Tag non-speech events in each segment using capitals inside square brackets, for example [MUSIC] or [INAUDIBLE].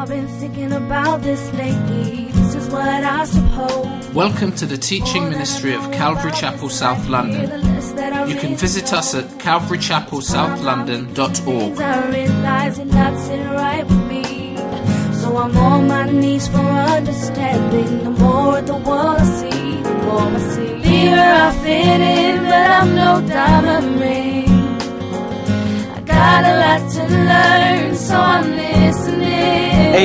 I've been thinking about this lately. This is what I suppose. Welcome to the teaching ministry of Calvary Chapel South London. You can visit us at calvarychapelsouth.london.org. I realize you're sitting right with me. So I'm on my knees for understanding. The more of the world I see, the more I see. Here I fit in, but I'm no diamond ring. Got a lot to learn, so I'm listening.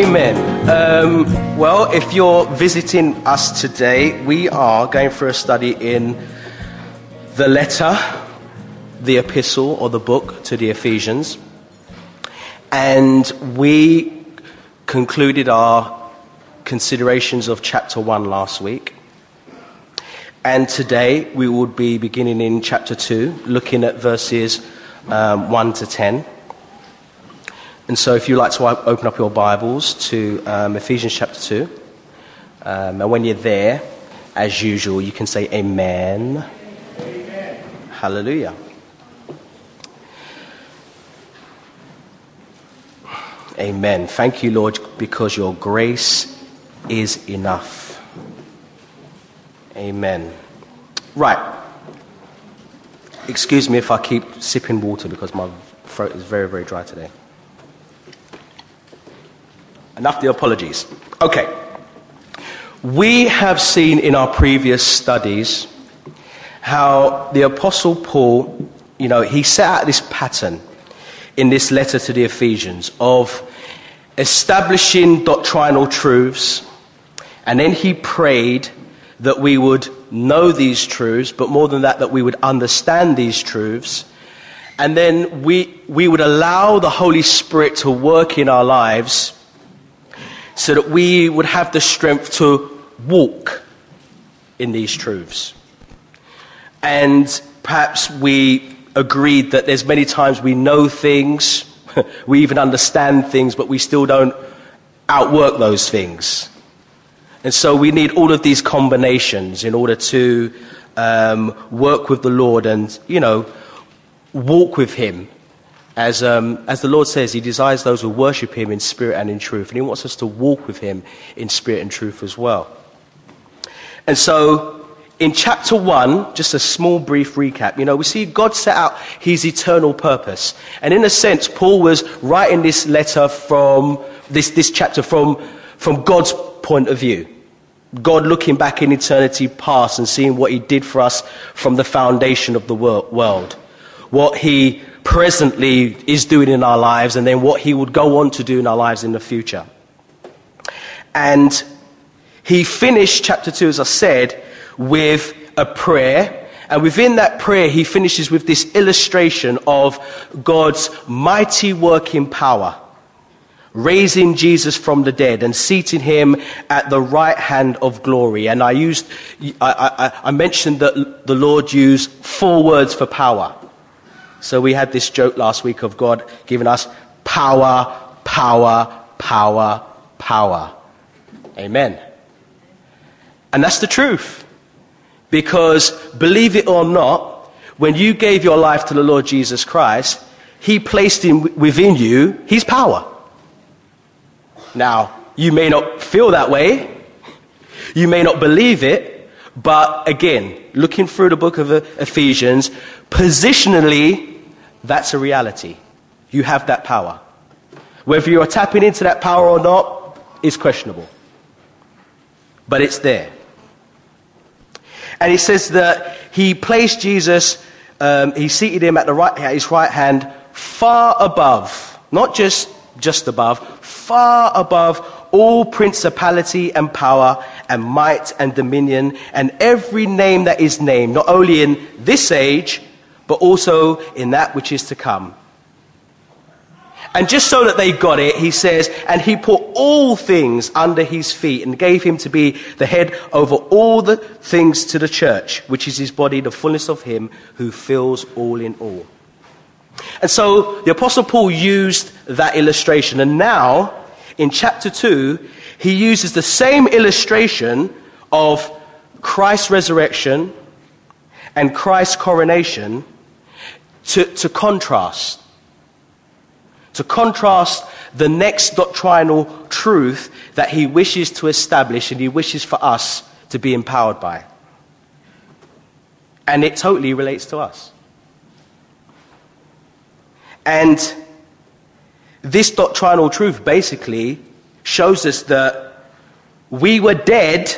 Amen. Um, well, if you're visiting us today, we are going through a study in the letter, the epistle, or the book to the Ephesians. And we concluded our considerations of chapter 1 last week. And today we will be beginning in chapter 2, looking at verses um, 1 to 10. And so, if you'd like to open up your Bibles to um, Ephesians chapter 2, um, and when you're there, as usual, you can say Amen. Hallelujah. Amen. Thank you, Lord, because your grace is enough. Amen. Right. Excuse me if I keep sipping water because my throat is very, very dry today. Enough the apologies. Okay. We have seen in our previous studies how the Apostle Paul, you know, he set out this pattern in this letter to the Ephesians of establishing doctrinal truths, and then he prayed that we would know these truths, but more than that, that we would understand these truths, and then we, we would allow the Holy Spirit to work in our lives so that we would have the strength to walk in these truths. And perhaps we agreed that there's many times we know things, [LAUGHS] we even understand things, but we still don't outwork those things. And so we need all of these combinations in order to um, work with the Lord and, you know, walk with Him. As, um, as the Lord says, He desires those who worship Him in spirit and in truth. And He wants us to walk with Him in spirit and truth as well. And so, in chapter 1, just a small brief recap, you know, we see God set out his eternal purpose. And in a sense, Paul was writing this letter from, this, this chapter from, from God's point of view. God looking back in eternity past and seeing what he did for us from the foundation of the world. What he presently is doing in our lives and then what he would go on to do in our lives in the future. And he finished chapter 2, as I said, with a prayer. And within that prayer, he finishes with this illustration of God's mighty working power, raising Jesus from the dead and seating him at the right hand of glory. And I used, I, I, I mentioned that the Lord used four words for power. So we had this joke last week of God giving us power, power, power, power. Amen. And that's the truth. Because believe it or not, when you gave your life to the Lord Jesus Christ, He placed in, within you His power. Now, you may not feel that way. You may not believe it. But again, looking through the book of Ephesians, positionally, that's a reality. You have that power. Whether you're tapping into that power or not is questionable. But it's there. And he says that he placed Jesus, um, he seated him at, the right, at his right hand, far above, not just just above, far above all principality and power and might and dominion and every name that is named, not only in this age, but also in that which is to come. And just so that they got it, he says, and he put all things under his feet and gave him to be the head over all the things to the church, which is his body, the fullness of him who fills all in all. And so the Apostle Paul used that illustration. And now, in chapter 2, he uses the same illustration of Christ's resurrection and Christ's coronation to, to contrast to contrast the next doctrinal truth that he wishes to establish and he wishes for us to be empowered by. And it totally relates to us. And this doctrinal truth basically shows us that we were dead,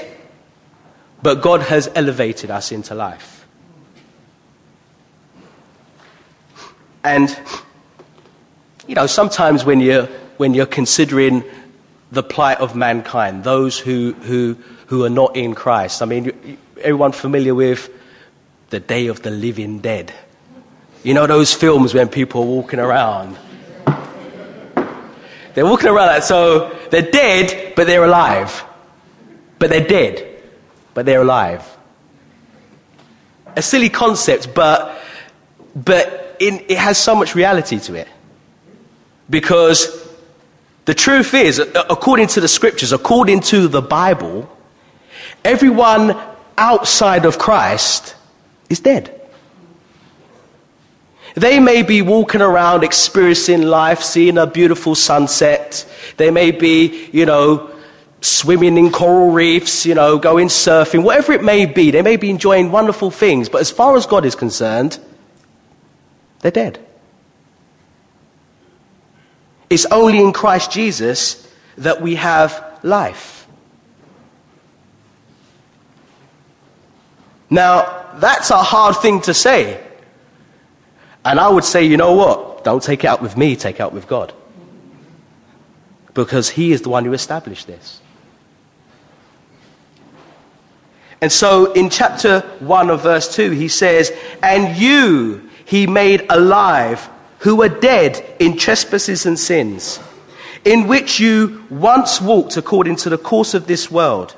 but God has elevated us into life. And, you know, sometimes when you're, when you're considering the plight of mankind, those who, who, who are not in Christ, I mean, everyone familiar with the Day of the Living Dead? You know those films when people are walking around? They're walking around like, so they're dead, but they're alive. But they're dead, but they're alive. A silly concept, but, but in, it has so much reality to it. Because the truth is, according to the scriptures, according to the Bible, everyone outside of Christ is dead. They may be walking around experiencing life, seeing a beautiful sunset. They may be, you know, swimming in coral reefs, you know, going surfing, whatever it may be. They may be enjoying wonderful things, but as far as God is concerned, they're dead. It's only in Christ Jesus that we have life. Now, that's a hard thing to say. And I would say, you know what? Don't take it out with me, take it out with God. Because He is the one who established this. And so in chapter 1 of verse 2, he says, And you he made alive who were dead in trespasses and sins, in which you once walked according to the course of this world,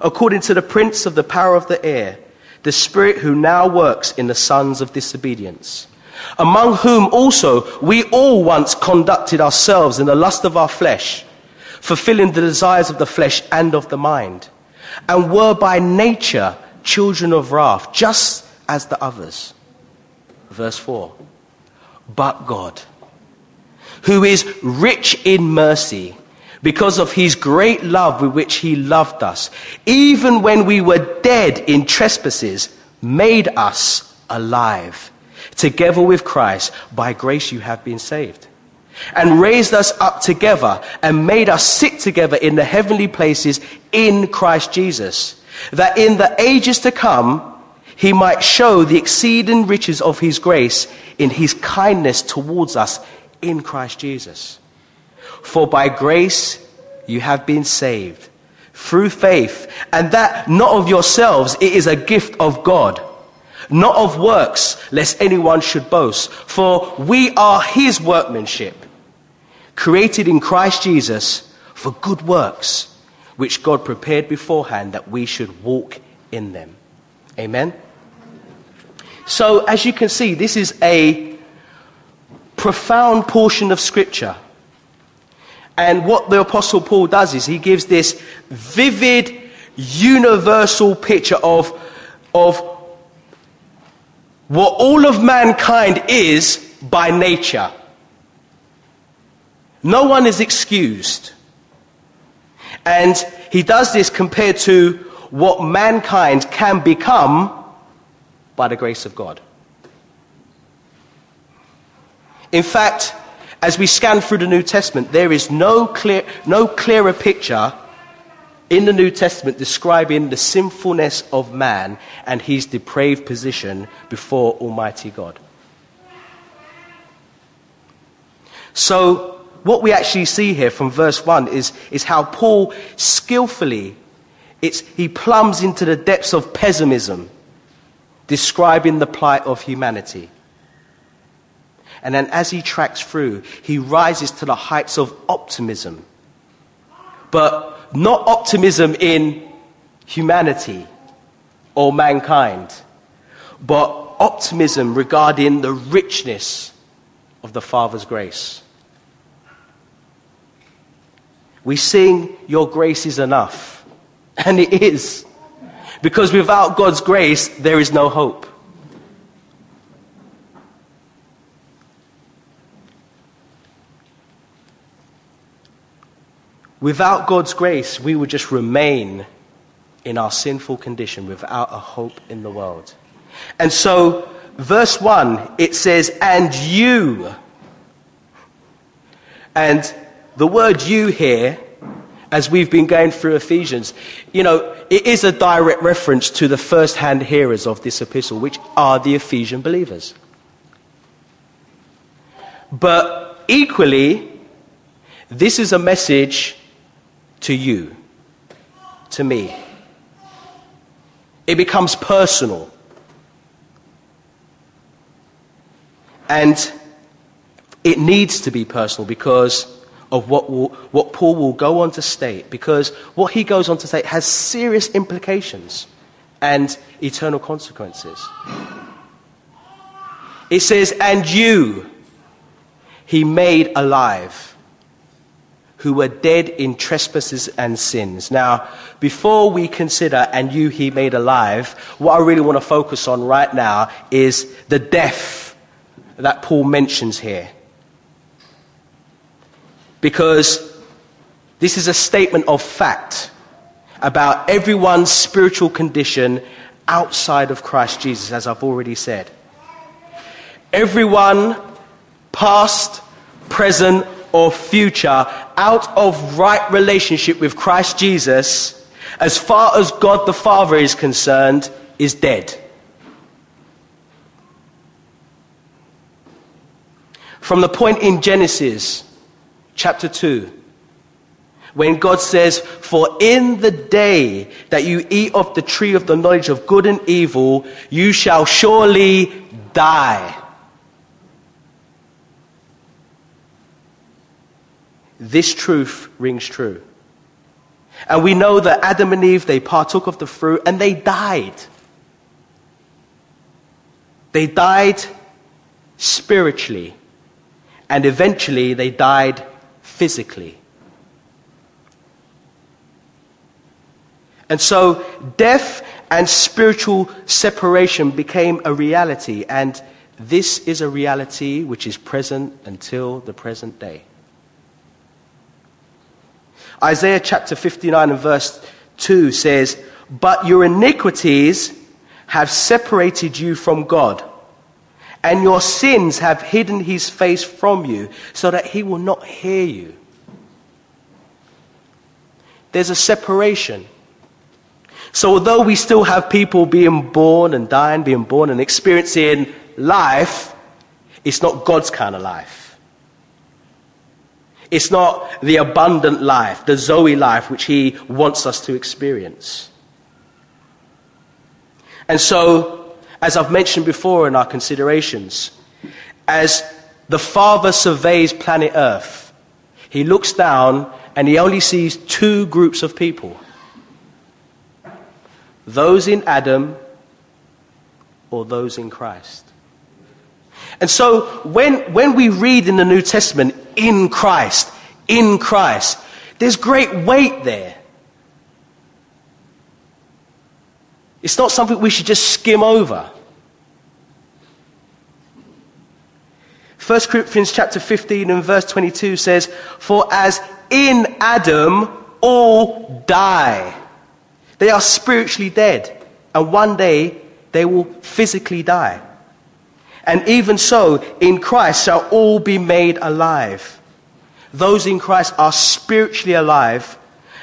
according to the prince of the power of the air, the spirit who now works in the sons of disobedience among whom also we all once conducted ourselves in the lust of our flesh, fulfilling the desires of the flesh and of the mind, and were by nature children of wrath, just as the others. Verse 4 But God, who is rich in mercy, because of his great love with which he loved us, even when we were dead in trespasses, made us alive Together with Christ, by grace you have been saved. And raised us up together and made us sit together in the heavenly places in Christ Jesus, that in the ages to come he might show the exceeding riches of his grace in his kindness towards us in Christ Jesus. For by grace you have been saved through faith, and that not of yourselves, it is a gift of God not of works, lest anyone should boast. For we are his workmanship, created in Christ Jesus for good works, which God prepared beforehand that we should walk in them. Amen? So, as you can see, this is a profound portion of Scripture. And what the Apostle Paul does is he gives this vivid, universal picture of, of what all of mankind is by nature. No one is excused. And he does this compared to what mankind can become by the grace of God. In fact, as we scan through the New Testament, there is no, clear, no clearer picture in the New Testament describing the sinfulness of man and his depraved position before Almighty God. So, what we actually see here from verse 1 is, is how Paul skillfully, it's, he plumbs into the depths of pessimism, describing the plight of humanity. And then as he tracks through, he rises to the heights of optimism. But not optimism in humanity or mankind, but optimism regarding the richness of the Father's grace. We sing, Your grace is enough. [LAUGHS] And it is. Because without God's grace, there is no hope. Without God's grace, we would just remain in our sinful condition without a hope in the world. And so, verse 1, it says, And you. And the word you here, as we've been going through Ephesians, you know, it is a direct reference to the first hand hearers of this epistle, which are the Ephesian believers. But equally, this is a message to you, to me. It becomes personal. And it needs to be personal because of what, will, what Paul will go on to state, because what he goes on to state has serious implications and eternal consequences. It says, And you he made alive who were dead in trespasses and sins. Now, before we consider and you he made alive, what I really want to focus on right now is the death that Paul mentions here. Because this is a statement of fact about everyone's spiritual condition outside of Christ Jesus, as I've already said. Everyone, past, present, or future out of right relationship with Christ Jesus, as far as God the Father is concerned, is dead. From the point in Genesis chapter 2, when God says, For in the day that you eat of the tree of the knowledge of good and evil, you shall surely die. This truth rings true. And we know that Adam and Eve, they partook of the fruit and they died. They died spiritually. And eventually they died physically. And so death and spiritual separation became a reality. And this is a reality which is present until the present day. Isaiah chapter 59 and verse 2 says, But your iniquities have separated you from God, and your sins have hidden his face from you, so that he will not hear you. There's a separation. So, although we still have people being born and dying, being born and experiencing life, it's not God's kind of life. It's not the abundant life, the Zoe life, which He wants us to experience. And so, as I've mentioned before in our considerations, as the Father surveys planet Earth, He looks down and He only sees two groups of people those in Adam or those in Christ. And so when, when we read in the New Testament, in Christ, in Christ, there's great weight there. It's not something we should just skim over. 1 Corinthians chapter 15 and verse 22 says, For as in Adam all die, they are spiritually dead, and one day they will physically die. And even so, in Christ shall all be made alive. Those in Christ are spiritually alive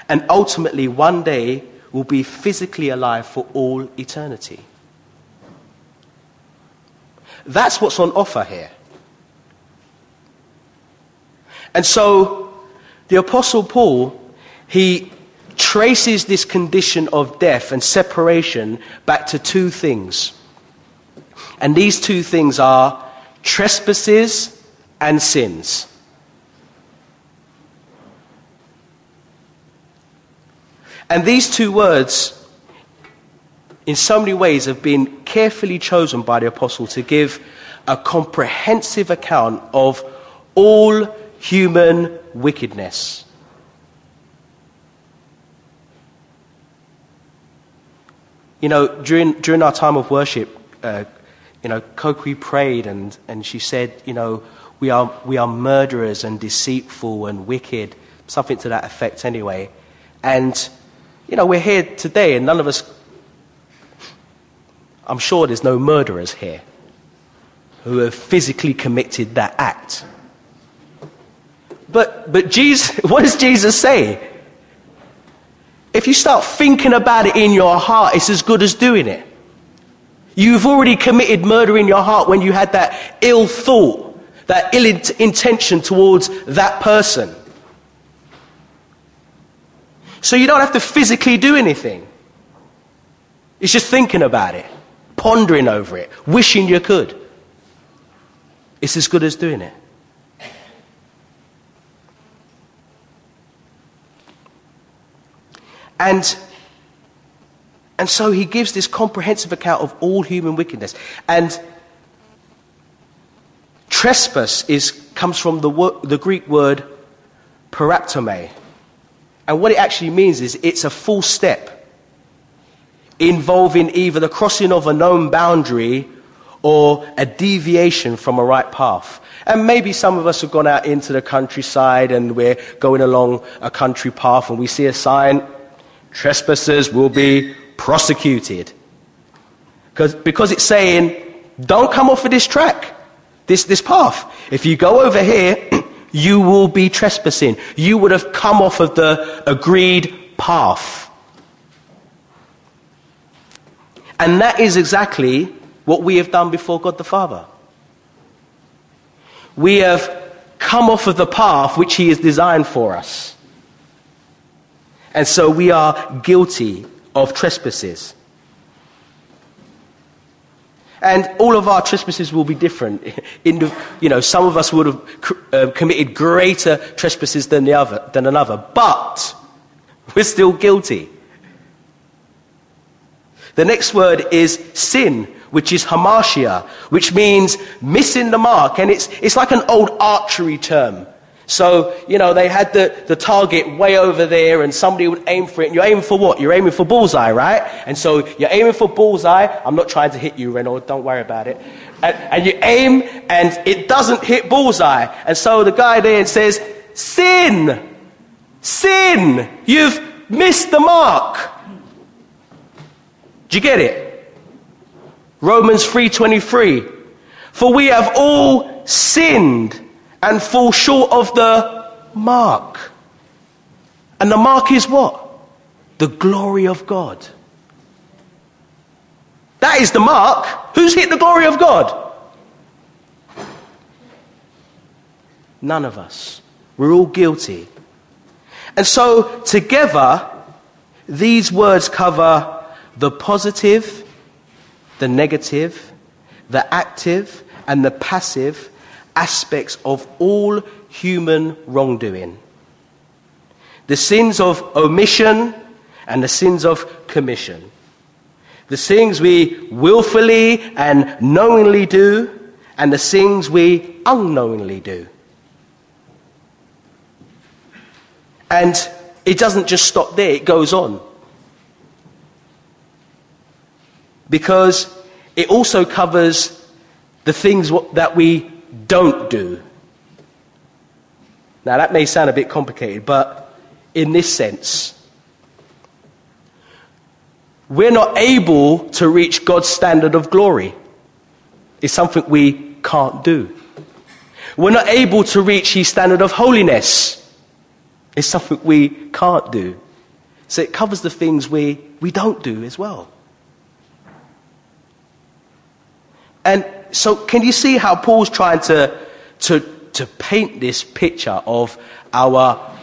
and ultimately one day will be physically alive for all eternity. That's what's on offer here. And so the Apostle Paul, he traces this condition of death and separation back to two things. And these two things are trespasses and sins. And these two words, in so many ways, have been carefully chosen by the apostle to give a comprehensive account of all human wickedness. You know, during, during our time of worship, uh, you know, Koki prayed and, and she said, you know, we are, we are murderers and deceitful and wicked something to that effect anyway. And, you know, we're here today and none of us, I'm sure there's no murderers here who have physically committed that act. But, but Jesus, [LAUGHS] what does Jesus say? If you start thinking about it in your heart, it's as good as doing it. You've already committed murder in your heart when you had that ill thought, that ill intention towards that person. So you don't have to physically do anything. It's just thinking about it, pondering over it, wishing you could. It's as good as doing it. And, and so he gives this comprehensive account of all human wickedness. And trespass is, comes from the, the Greek word paraptoma. And what it actually means is it's a full step involving either the crossing of a known boundary or a deviation from a right path. And maybe some of us have gone out into the countryside and we're going along a country path and we see a sign trespassers will be prosecuted. Because, because it's saying, don't come off of this track, this, this path. If you go over here, [CLEARS THROAT] you will be trespassing. You would have come off of the agreed path. And that is exactly what we have done before God the Father. We have come off of the path which He has designed for us. And so we are guilty of trespasses. And all of our trespasses will be different. [LAUGHS] In the, you know, some of us would have uh, committed greater trespasses than, the other, than another, but we're still guilty. The next word is sin, which is hamartia, which means missing the mark. And it's, it's like an old archery term. So, you know, they had the, the target way over there and somebody would aim for it. And you're aiming for what? You're aiming for bullseye, right? And so you're aiming for bullseye. I'm not trying to hit you, Renaud. Don't worry about it. And, and you aim and it doesn't hit bullseye. And so the guy there says, sin! Sin! You've missed the mark. Do you get it? Romans 3.23. For we have all sinned and fall short of the mark. And the mark is what? The glory of God. That is the mark. Who's hit the glory of God? None of us. We're all guilty. And so, together, these words cover the positive, the negative, the active, and the passive aspects of all human wrongdoing the sins of omission and the sins of commission. The things we willfully and knowingly do, and the things we unknowingly do. And it doesn't just stop there, it goes on. Because it also covers the things that we don't do. Now, that may sound a bit complicated, but in this sense, we're not able to reach God's standard of glory. It's something we can't do. We're not able to reach His standard of holiness. It's something we can't do. So it covers the things we, we don't do as well. And so, can you see how Paul's trying to, to, to paint this picture of our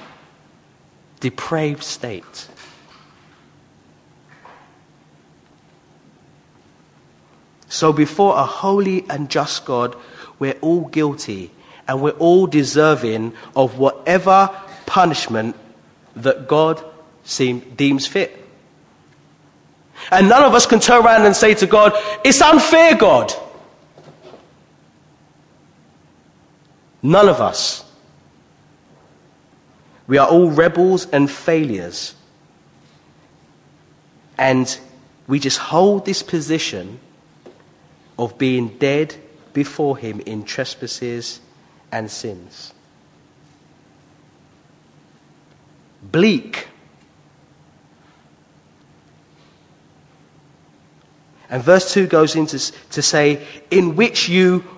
depraved state? So, before a holy and just God, we're all guilty and we're all deserving of whatever punishment that God seem, deems fit. And none of us can turn around and say to God, It's unfair, God. None of us. We are all rebels and failures. And we just hold this position of being dead before Him in trespasses and sins. bleak. And verse 2 goes into to say, in which you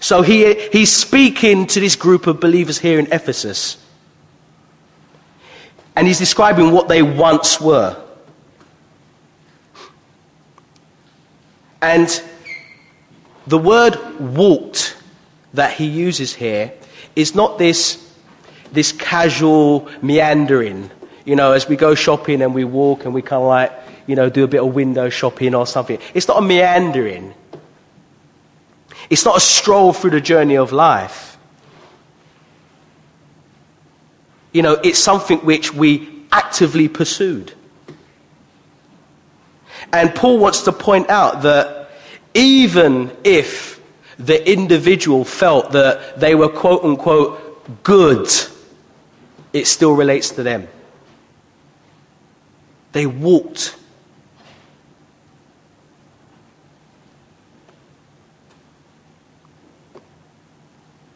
So he, he's speaking to this group of believers here in Ephesus. And he's describing what they once were. And the word walked that he uses here is not this, this casual meandering. You know, as we go shopping and we walk and we kind of like, you know, do a bit of window shopping or something. It's not a meandering. It's not a stroll through the journey of life. You know, it's something which we actively pursued. And Paul wants to point out that even if the individual felt that they were quote unquote good, it still relates to them. They walked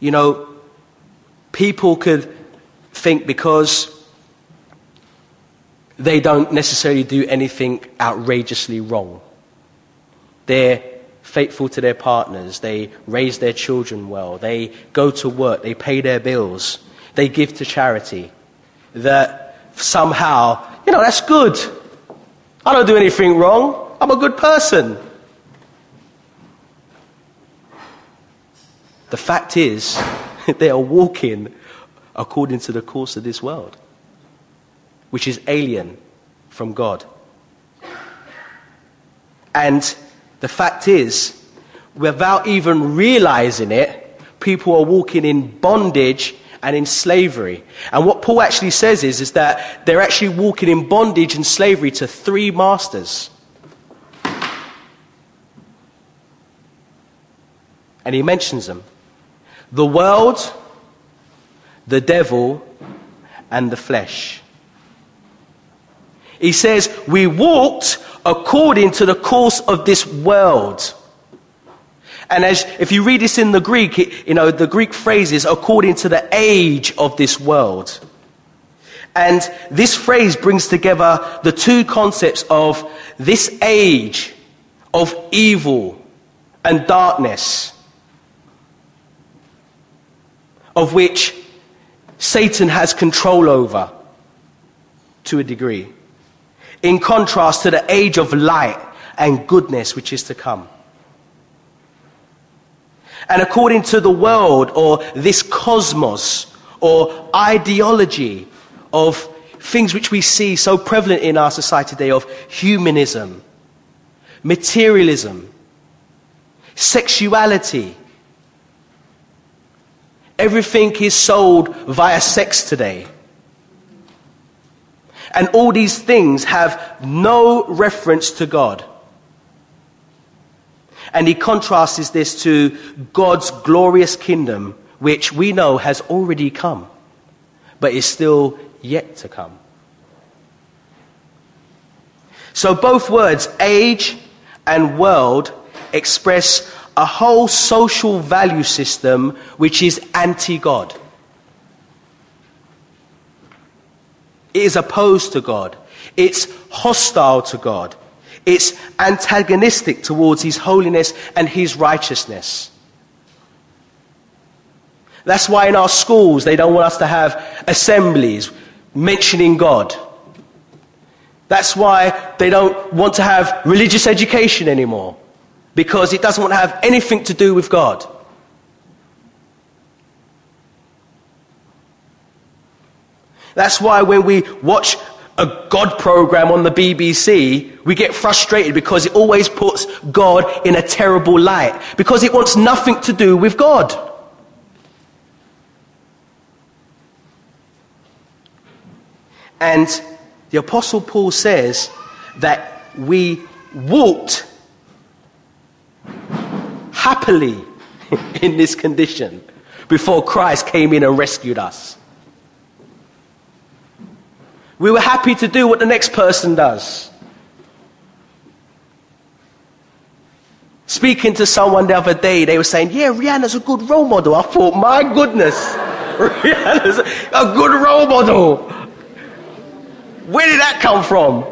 You know, people could think because they don't necessarily do anything outrageously wrong. They're faithful to their partners, they raise their children well, they go to work, they pay their bills, they give to charity. That somehow, you know, that's good. I don't do anything wrong. I'm a good person. The fact is, [LAUGHS] they are walking according to the course of this world, which is alien from God. And the fact is, without even realizing it, people are walking in bondage and in slavery. And what Paul actually says is, is that they're actually walking in bondage and slavery to three masters. And he mentions them the world, the devil, and the flesh. He says, We walked according to the course of this world. And as, if you read this in the Greek, you know, the Greek phrase is according to the age of this world. And this phrase brings together the two concepts of this age of evil and darkness of which Satan has control over to a degree, in contrast to the age of light and goodness which is to come. And according to the world or this cosmos or ideology of things which we see so prevalent in our society today of humanism, materialism, sexuality, Everything is sold via sex today. And all these things have no reference to God. And he contrasts this to God's glorious kingdom, which we know has already come, but is still yet to come. So both words, age and world, express a whole social value system which is anti God. It is opposed to God. It's hostile to God. It's antagonistic towards His holiness and His righteousness. That's why in our schools they don't want us to have assemblies mentioning God. That's why they don't want to have religious education anymore because it doesn't want to have anything to do with God. That's why when we watch a God program on the BBC, we get frustrated because it always puts God in a terrible light because it wants nothing to do with God. And The Apostle Paul says that we walked happily [LAUGHS] in this condition before Christ came in and rescued us. We were happy to do what the next person does. Speaking to someone the other day, they were saying, Yeah, Rihanna's a good role model. I thought, My goodness, [LAUGHS] Rihanna's a good role model. Where did that come from?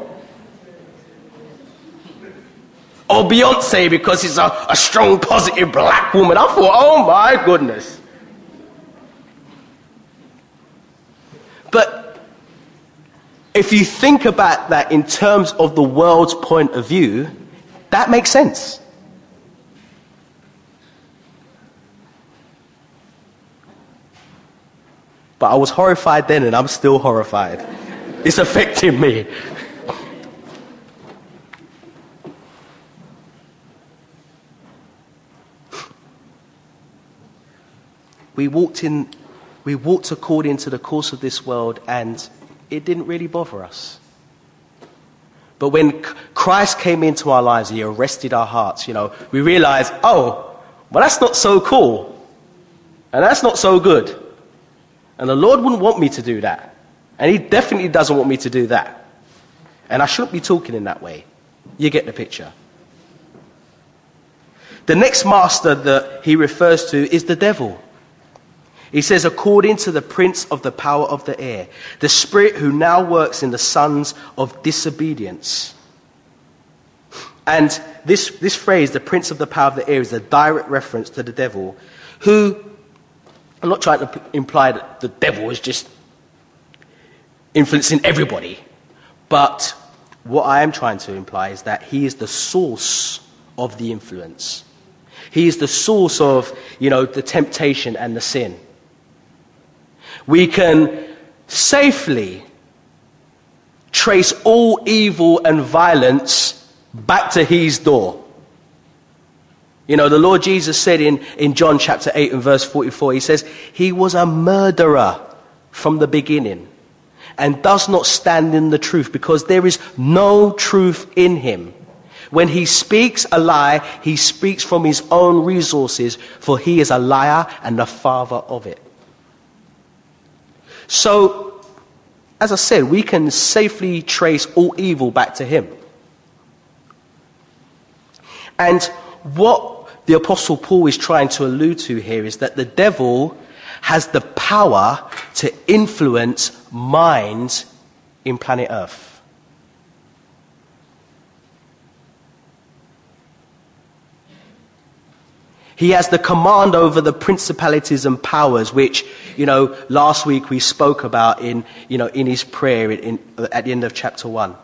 Or Beyonce because she's a, a strong, positive black woman. I thought, Oh my goodness. But if you think about that in terms of the world's point of view, that makes sense. But I was horrified then and I'm still horrified. It's affecting me. We walked in, we walked according to the course of this world and it didn't really bother us. But when Christ came into our lives, He arrested our hearts, you know, we realized, oh, well, that's not so cool. And that's not so good. And the Lord wouldn't want me to do that. And He definitely doesn't want me to do that. And I shouldn't be talking in that way. You get the picture. The next master that he refers to is the devil. He says, according to the prince of the power of the air, the spirit who now works in the sons of disobedience. And this, this phrase, the prince of the power of the air, is a direct reference to the devil, who, I'm not trying to imply that the devil is just influencing everybody, but what I am trying to imply is that he is the source of the influence. He is the source of, you know, the temptation and the sin we can safely trace all evil and violence back to his door. You know, the Lord Jesus said in, in John chapter 8 and verse 44, he says, He was a murderer from the beginning and does not stand in the truth because there is no truth in him. When he speaks a lie, he speaks from his own resources, for he is a liar and the father of it. So, as I said, we can safely trace all evil back to him. And what the Apostle Paul is trying to allude to here is that the devil has the power to influence minds in planet Earth. He has the command over the principalities and powers, which, you know, last week we spoke about in, you know, in his prayer in, at the end of chapter 1.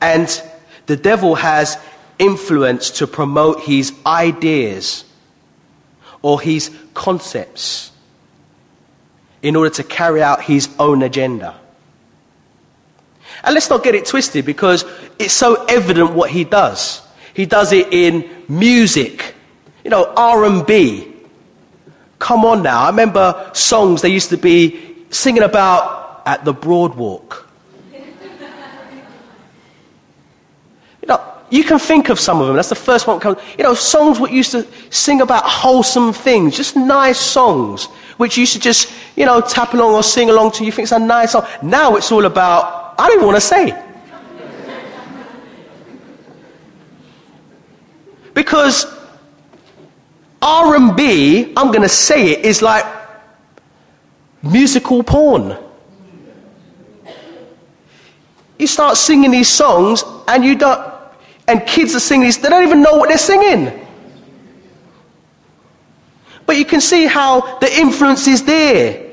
And the devil has influence to promote his ideas or his concepts in order to carry out his own agenda. And let's not get it twisted because it's so evident what he does. He does it in music, you know, R&B. Come on now. I remember songs they used to be singing about at the Broadwalk. you know, you can think of some of them. That's the first one that comes. You know, songs what used to sing about wholesome things, just nice songs, which you used to just, you know, tap along or sing along to. You think it's a nice song. Now it's all about, I don't even want to say. Because R&B, I'm going to say it, is like musical porn. You start singing these songs and you don't, and kids are singing these, they don't even know what they're singing. But you can see how the influence is there.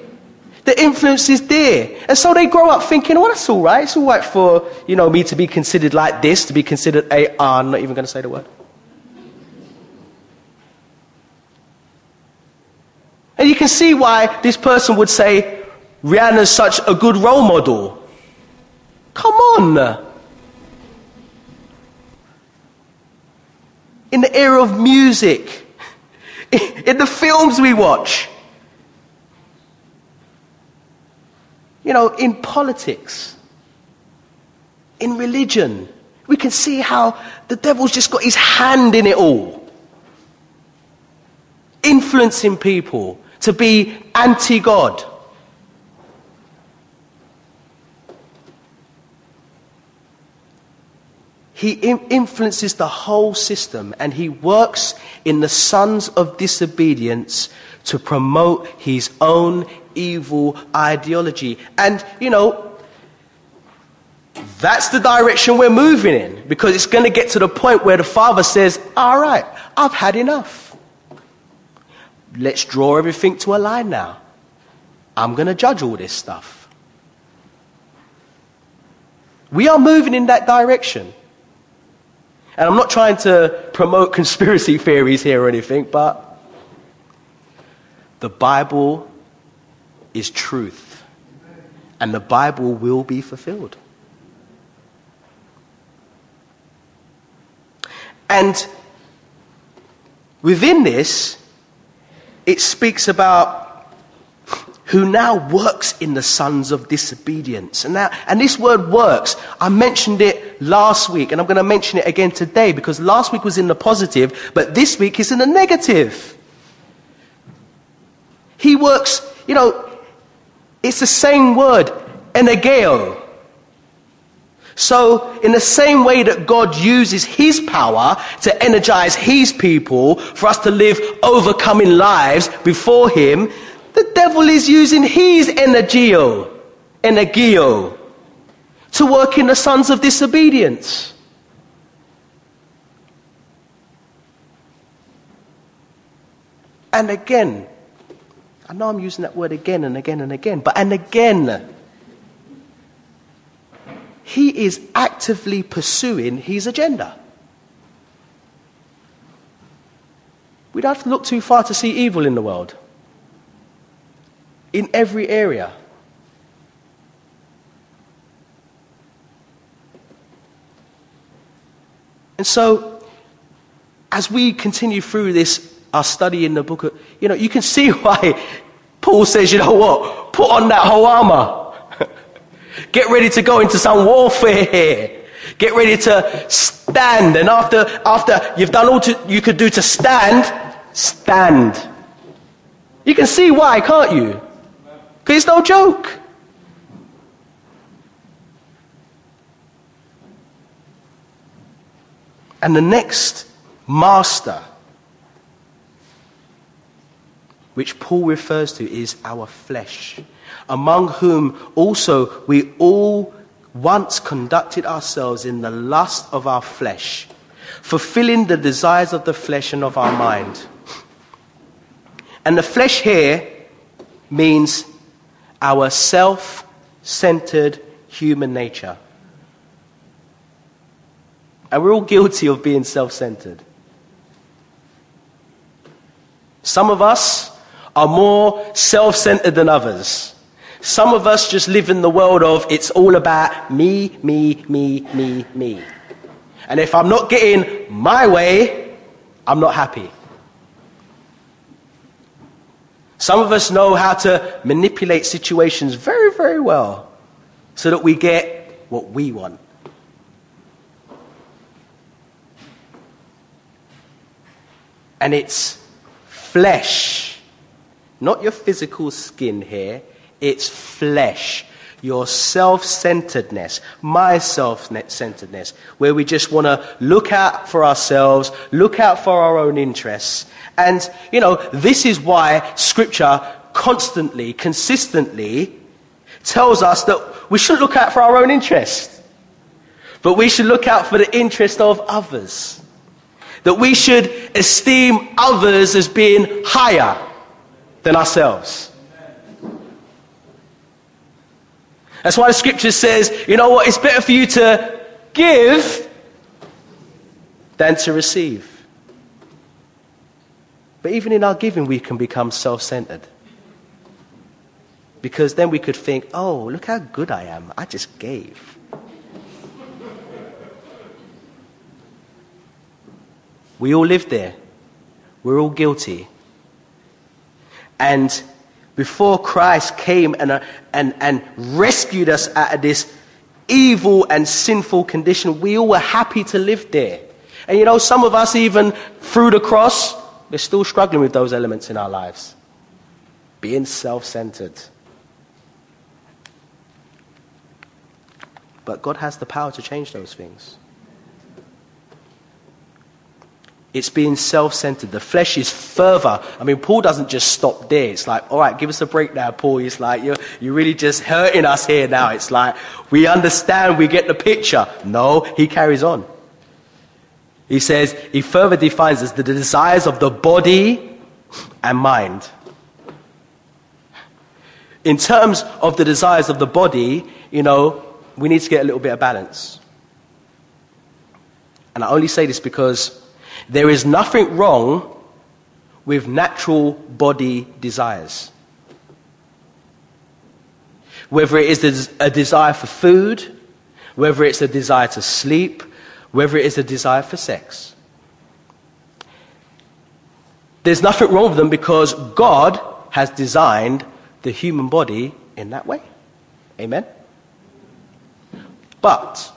The influence is there. And so they grow up thinking, well, that's all right. It's all right for, you know, me to be considered like this, to be considered a, uh, I'm not even going to say the word. And you can see why this person would say, Rihanna's such a good role model. Come on. In the era of music, [LAUGHS] in the films we watch, you know, in politics, in religion. We can see how the devil's just got his hand in it all, influencing people to be anti God. He influences the whole system and he works in the sons of disobedience to promote his own evil ideology. And, you know, that's the direction we're moving in because it's going to get to the point where the father says, All right, I've had enough. Let's draw everything to a line now. I'm going to judge all this stuff. We are moving in that direction. And I'm not trying to promote [LAUGHS] conspiracy theories here or anything, but the Bible is truth. And the Bible will be fulfilled. And within this, it speaks about who now works in the sons of disobedience. And, now, and this word works, I mentioned it last week, and I'm going to mention it again today because last week was in the positive, but this week is in the negative. He works, you know, it's the same word, energeo. So, in the same way that God uses His power to energize His people for us to live overcoming lives before Him, the devil is using his energeo, energeo, to work in the sons of disobedience. And again, I know I'm using that word again and again and again, but and again, he is actively pursuing his agenda. We don't have to look too far to see evil in the world in every area. And so, as we continue through this, our study in the book, of, you know, you can see [LAUGHS] why Paul says, you know what, put on that whole armor. Get ready to go into some warfare here. Get ready to stand. And after, after you've done all to, you could do to stand, stand. You can see why, can't you? Because it's no joke. And the next master, which Paul refers to, is our flesh, among whom also we all once conducted ourselves in the lust of our flesh, fulfilling the desires of the flesh and of our mind. And the flesh here means our self centered human nature. And we're all guilty of being self centered. Some of us are more self centered than others. Some of us just live in the world of it's all about me, me, me, me, me. And if I'm not getting my way, I'm not happy. Some of us know how to manipulate situations very, very well so that we get what we want. And it's flesh, not your physical skin here, it's flesh. Your self centeredness, my self centeredness, where we just want to look out for ourselves, look out for our own interests, and, you know, this is why Scripture constantly, consistently tells us that we shouldn't look out for our own interests, but we should look out for the interest of others. That we should esteem others as being higher than ourselves. That's why the scripture says, you know what, it's better for you to give than to receive. But even in our giving, we can become self centered. Because then we could think, oh, look how good I am. I just gave. We all live there. We're all guilty. And before Christ came and, uh, and, and rescued us out of this evil and sinful condition, we all were happy to live there. And you know, some of us, even through the cross, we're still struggling with those elements in our lives. Being self centered. But God has the power to change those things. It's being self centered. The flesh is further. I mean, Paul doesn't just stop there. It's like, all right, give us a break now, Paul. He's like, you're, you're really just hurting us here now. It's like, we understand, we get the picture. No, he carries on. He says, he further defines as the desires of the body and mind. In terms of the desires of the body, you know, we need to get a little bit of balance. And I only say this because there is nothing wrong with natural body desires. Whether it is a desire for food, whether it's a desire to sleep, whether it is a desire for sex. There's nothing wrong with them because God has designed the human body in that way. Amen? But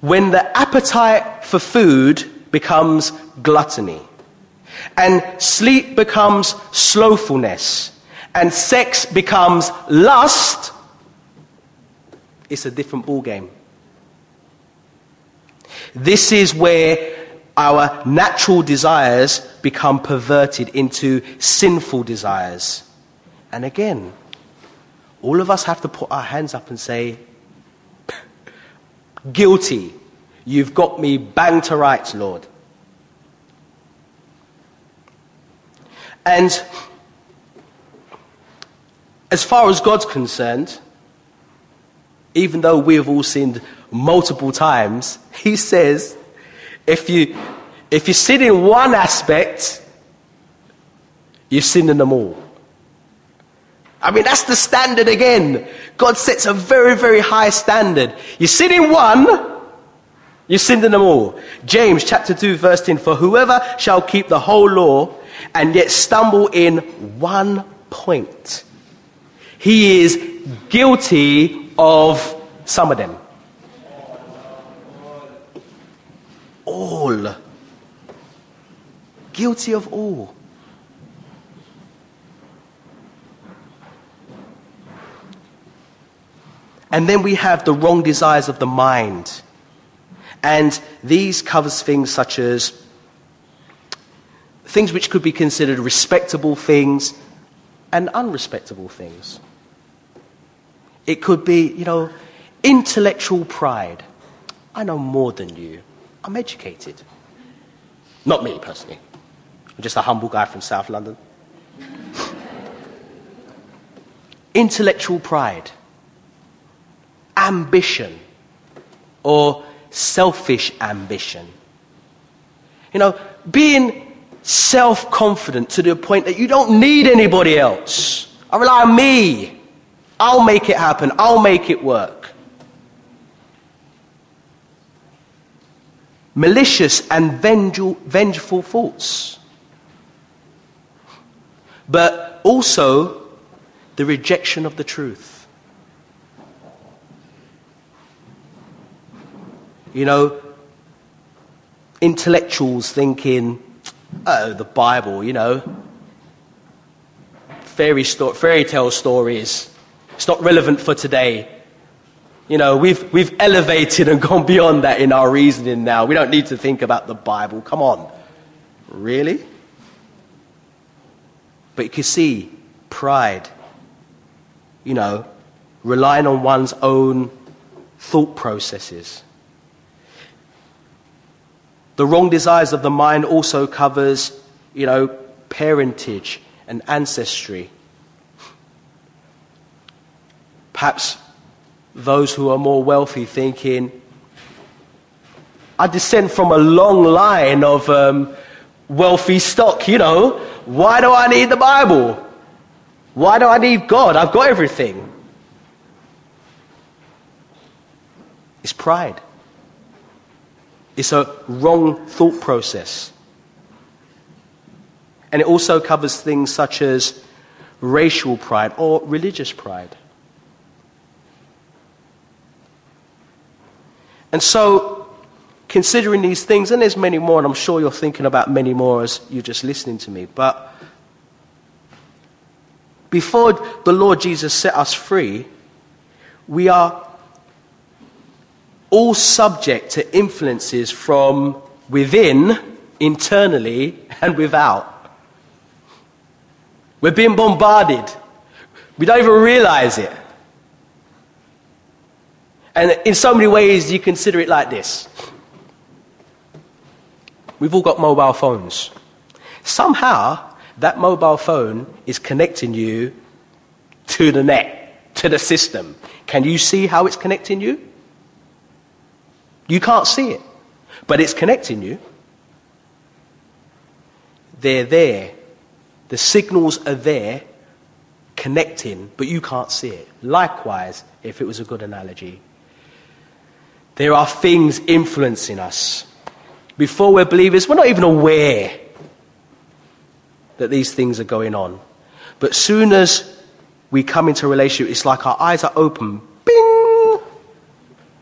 when the appetite for food becomes gluttony. And sleep becomes slothfulness. And sex becomes lust. It's a different ballgame. This is where our natural desires become perverted into sinful desires. And again, all of us have to put our hands up and say, [LAUGHS] guilty. You've got me bang to rights, Lord. And as far as God's concerned, even though we have all sinned multiple times, [LAUGHS] He says, if you, if you sin in one aspect, you've sinned in them all. I mean, that's the standard again. God sets a very, very high standard. You sin in one, you sinned in them all. James chapter 2 verse 10, for whoever shall keep the whole law and yet stumble in one point, he is guilty of some of them. All. Guilty of all. And then we have the wrong desires of the mind. And these covers things such as things which could be considered respectable things and unrespectable things. It could be, you know, intellectual pride. I know more than you. I'm educated. Not me personally. I'm just a humble guy from South London. [LAUGHS] intellectual pride, ambition, or selfish ambition. You know, being self confident to the point that you don't need anybody else. I rely on me. I'll make it happen. I'll make it work. Malicious and vengeful, vengeful thoughts. But also the rejection of the truth. You know, intellectuals thinking, oh, the Bible, you know, fairy, sto- fairy tale stories. It's not relevant for today. You know, we've, we've elevated and [LAUGHS] gone beyond that in our reasoning now. We don't need to think about the Bible. Come on. Really? But you can see pride, you know, relying on one's own thought processes. The wrong desires of the mind also covers, you know, parentage and ancestry. Perhaps those who are more wealthy thinking, I descend from a long line of um, wealthy stock, you know. Why do I need the Bible? Why do I need God? I've got everything. It's pride. It's a wrong thought process. And it also covers things such as racial pride, or religious pride. And so, considering these things, and there's many more, and I'm sure you're thinking about many more as you're just listening to me, but before the Lord Jesus set us free, we are all subject to influences from within, internally, and without. We're being bombarded. We don't even realize it. And in so many ways, you consider it like this We've all got mobile phones. Somehow, that mobile phone is connecting you to the net, to the system. Can you see how it's connecting you? You can't see it, but it's connecting you. They're there. The signals are there, connecting, but you can't see it. Likewise, if it was a good analogy, there are things influencing us. Before we're believers, we're not even aware that these things are going on. But soon as we come into a relationship, it's like our eyes are open.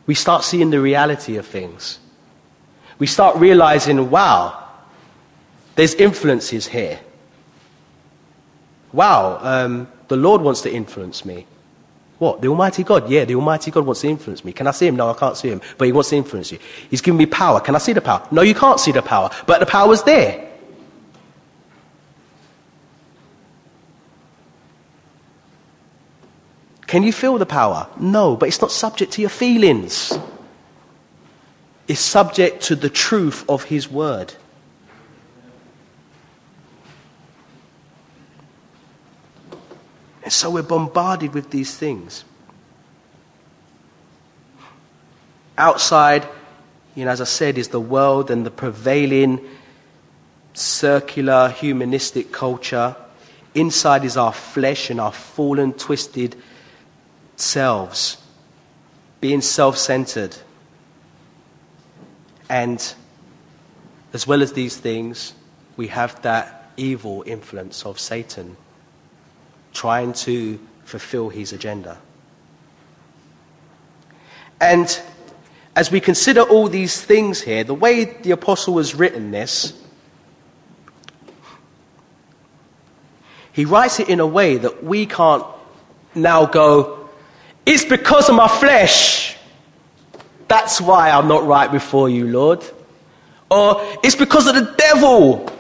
We start seeing the reality of things. We start realizing, wow, there's influences here. Wow, um, the Lord wants to influence me. What? The Almighty God? Yeah, the Almighty God wants to influence me. Can I see Him? No, I can't see Him. But He wants to influence you. He's given me power. Can I see the power? No, you can't see the power. But the power is there. Can you feel the power? No, but it's not subject to your feelings. It's subject to the truth of His Word. And so we're bombarded with these things. Outside, you know, as I said, is the world and the prevailing circular humanistic culture. Inside is our flesh and our fallen, twisted selves, being self centered. And as well as these things, we have that evil influence of Satan trying to fulfill his agenda. And as we consider all these things here, the way the apostle has written this, he writes it in a way that we can't now go, it's because of my flesh. That's why I'm not right before you, Lord. Or it's because of the devil.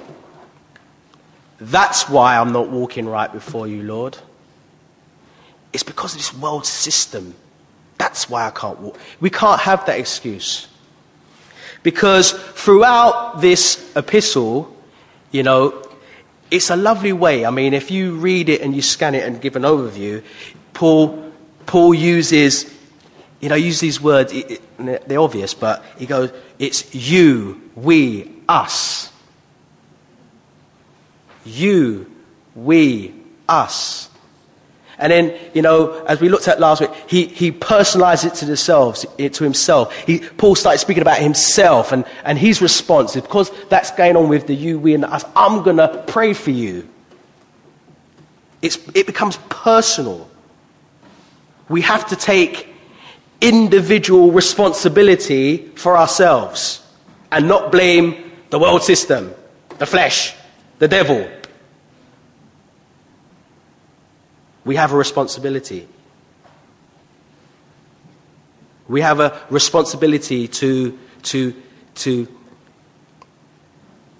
That's why I'm not walking right before you, Lord. It's because of this world system. That's why I can't walk. We can't have that excuse. Because throughout this epistle, you know, it's a lovely way. I mean, if you read it and you scan it and give an overview, Paul, Paul uses, you know, use these words, it, it, they're obvious, but he goes, it's you, we, us. You, we, us. And then, you know, as we looked at last week, he, he personalized it to themselves, it to himself. He, Paul started speaking about himself and, and his response. Because that's going on with the you, we, and us, I'm going to pray for you. It's, it becomes personal. We have to take individual responsibility for ourselves and not blame the world system, the flesh, the devil. We have a responsibility. We have a responsibility to, to, to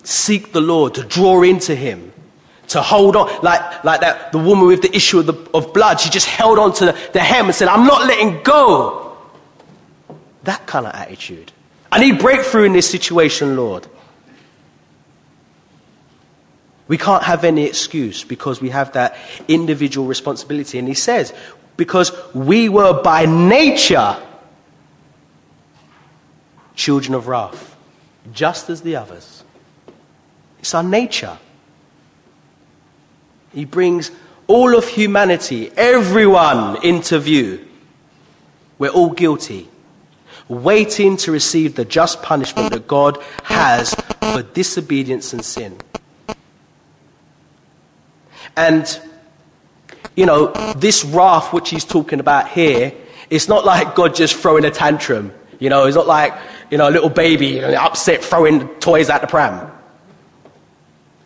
seek the Lord, to draw into Him, to hold on. Like, like that, the woman with the issue of, the, of blood, she just held on to the, the hem and said, I'm not letting go. That kind of attitude. I need breakthrough in this situation, Lord. We can't have any excuse because we have that individual responsibility. And he says, because we were by nature children of wrath, just as the others. It's our nature. He brings all of humanity, everyone into view. We're all guilty, waiting to receive the just punishment that God has for disobedience and sin. And you know, this wrath which he's talking about here, it's not like God just throwing a tantrum. You know, it's not like, you know, a little baby upset throwing toys at the pram.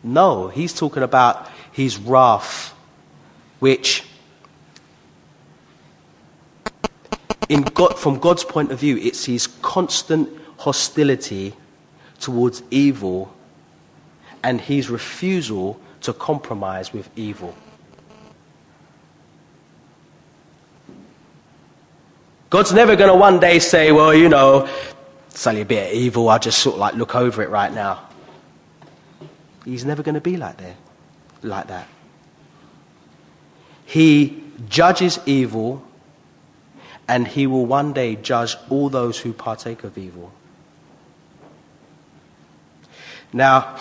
No, he's talking about his wrath, which, God, from God's point of view, it's his constant hostility towards evil and his refusal to compromise with evil. God's never going to one day say, well, you know, it's only a bit of evil, I'll just sort of like look over it right now. He's never going to be like that. Like that. He judges evil and he will one day judge all those who partake of evil. Now,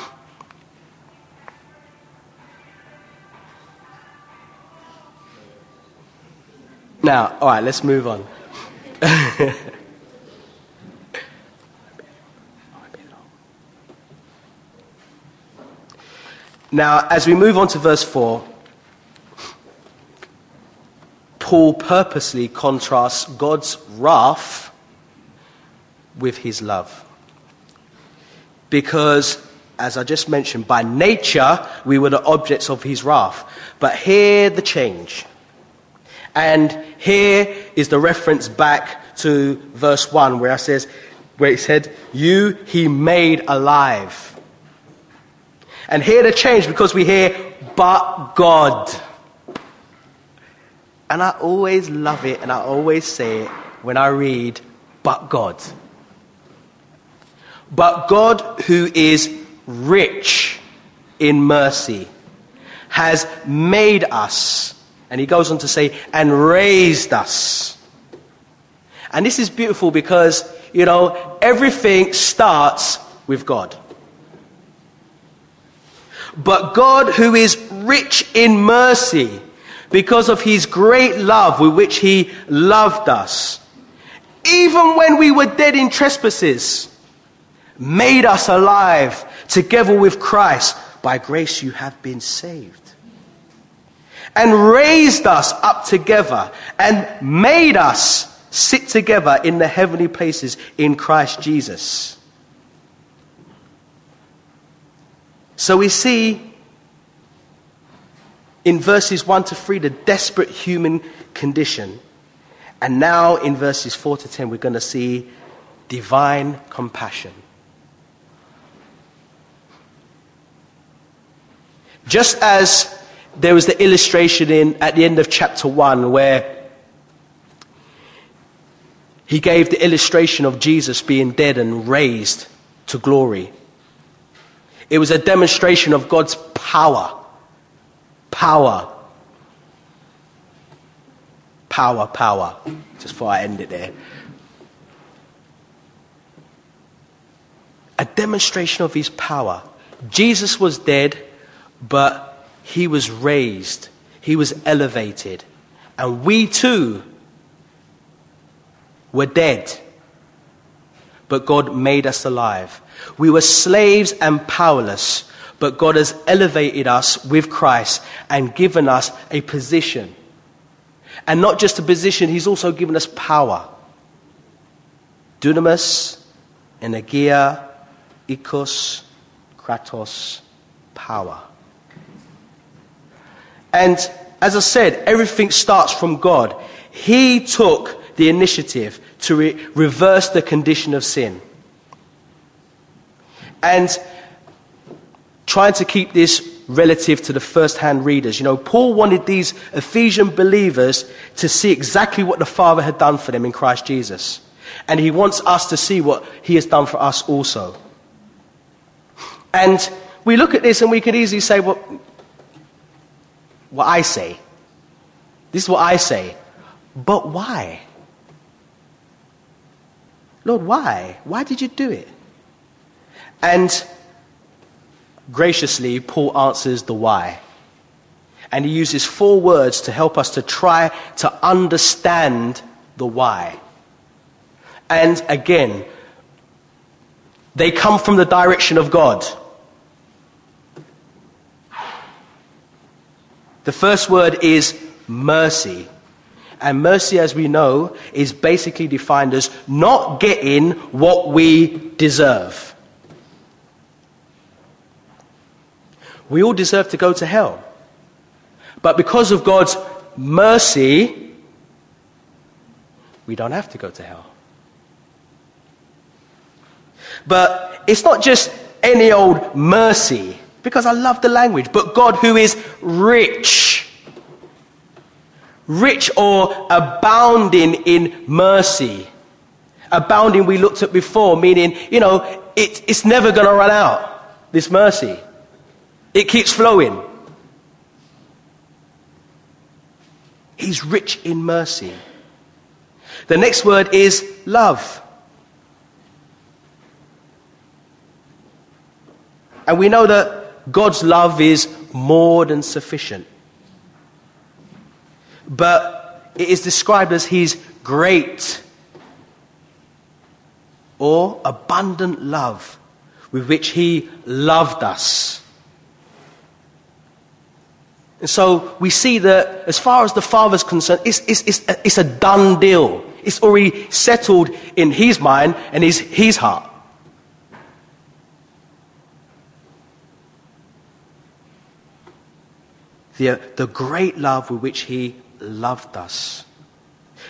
now, all right, let's move on. [LAUGHS] now, as we move on to verse 4, Paul purposely contrasts God's wrath with his love. Because, as I just mentioned, by nature we were the objects of his wrath. But here the change. And here is the reference back to verse 1 where it says, where it said, You he made alive. And here the change because we hear, but God. And I always love it and I always say it when I read, but God. But God, who is rich in mercy, has made us and he goes on to say, and raised us. And this is beautiful because, you know, everything starts with God. But God, who is rich in mercy, because of his great love with which he loved us, even when we were dead in trespasses, made us alive together with Christ. By grace you have been saved and raised us up together and made us sit together in the heavenly places in Christ Jesus. So we see in verses 1 to 3 the desperate human condition. And now in verses 4 to 10, we're going to see divine compassion. Just as there was the illustration in, at the end of chapter 1 where he gave the illustration of Jesus being dead and raised to glory. It was a demonstration of God's power. Power. Power, power. Just before I end it there. A demonstration of his power. Jesus was dead, but he was raised, he was elevated. And we too were dead, but God made us alive. We were slaves and powerless, but God has elevated us with Christ and given us a position. And not just a position, He's also given us power. Dunamis, energia, ikos, kratos, power. And as I said, everything starts from God. He took the initiative to re- reverse the condition of sin. And trying to keep this relative to the first hand readers. You know, Paul wanted these Ephesian believers to see exactly what the Father had done for them in Christ Jesus. And he wants us to see what he has done for us also. And we look at this and we could easily say, well, what I say. This is what I say. But why? Lord, why? Why did you do it? And graciously, Paul answers the why. And he uses four words to help us to try to understand the why. And again, they come from the direction of God. The first word is mercy. And mercy, as we know, is basically defined as not getting what we deserve. We all deserve to go to hell. But because of God's mercy, we don't have to go to hell. But it's not just any old mercy, because I love the language, but God who is rich. Rich or abounding in mercy. Abounding, we looked at before, meaning, you know, it, it's never going to run out, this mercy. It keeps flowing. He's rich in mercy. The next word is love. And we know that God's love is more than sufficient. But it is described as His great or abundant love with which He loved us. And so we see that as far as the Father's concerned, it's, it's, it's, a, it's a done deal. It's already settled in His mind and His, his heart. the, the great love with which He loved us.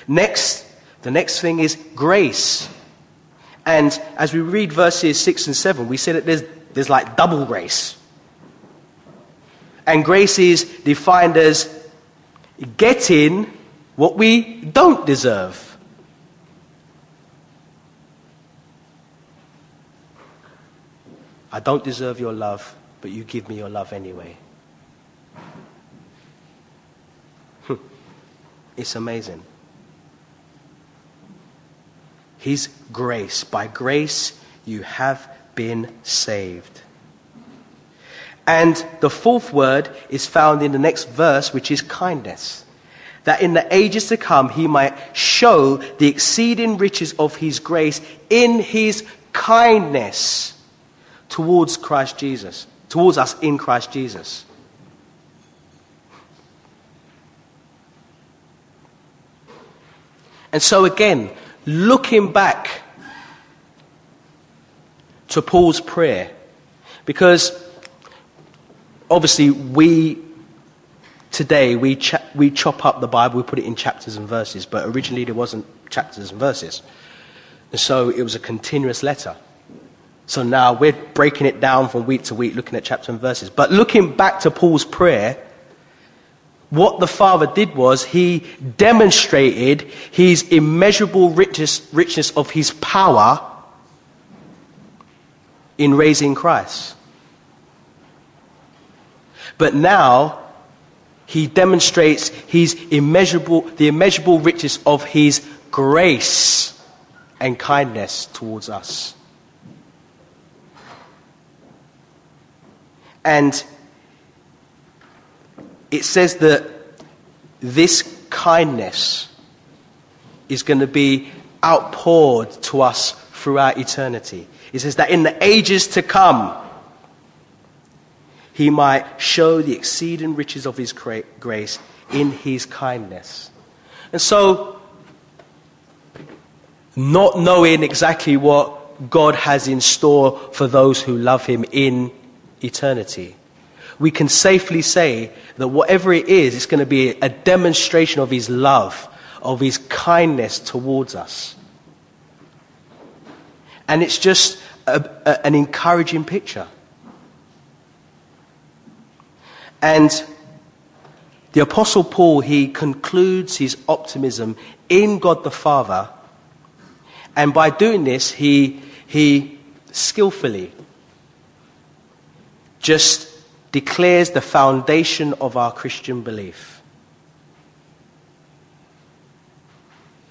Next, the next thing is grace. And as we read verses 6 and 7, we see that there's, there's like double grace. And grace is defined as getting what we don't deserve. I don't deserve your love, but you give me your love anyway. It's amazing. His grace. By grace, you have been saved. And the fourth word is found in the next verse, which is kindness. That in the ages to come, he might show the exceeding riches of his grace in his kindness towards Christ Jesus, towards us in Christ Jesus. And so, again, looking back to Paul's prayer, because obviously we today we, cha- we chop up the Bible, we put it in chapters and verses, but originally there wasn't chapters and verses. And so it was a continuous letter. So now we're breaking it down from week to week, looking at chapters and verses. But looking back to Paul's prayer, what the Father did was he demonstrated his immeasurable richness, richness of his power in raising Christ. But now he demonstrates his immeasurable, the immeasurable riches of his grace and kindness towards us. And it says that this kindness is going to be outpoured to us throughout eternity. It says that in the ages to come, he might show the exceeding riches of his grace in his kindness. And so, not knowing exactly what God has in store for those who love him in eternity we can safely say that whatever it is, it's going to be a demonstration of His love, of His kindness towards us. And it's just a, a, an encouraging picture. And the Apostle Paul, he concludes his optimism in God the Father. And by doing this, he, he skillfully just declares the foundation of our Christian belief.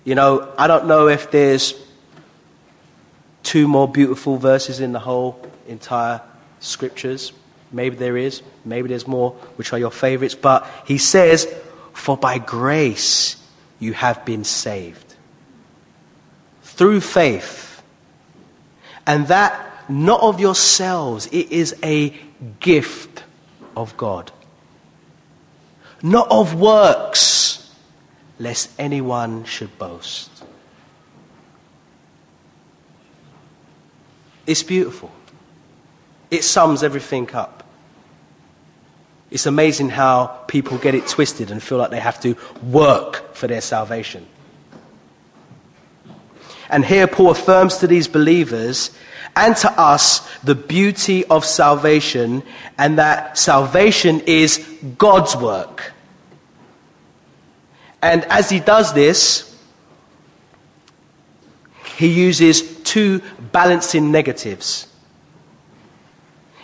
You know, I don't know if there's two more beautiful verses in the whole entire scriptures. Maybe there is. Maybe there's more, which are your favorites. But he says, For by grace you have been saved. Through faith. And that not of yourselves, it is a gift of God. Not of works, lest anyone should boast. It's beautiful. It sums everything up. It's amazing how people get it twisted and feel like they have to work for their salvation. And here Paul affirms to these believers and to us the beauty of salvation and that salvation is God's work. And as he does this, he uses two balancing negatives.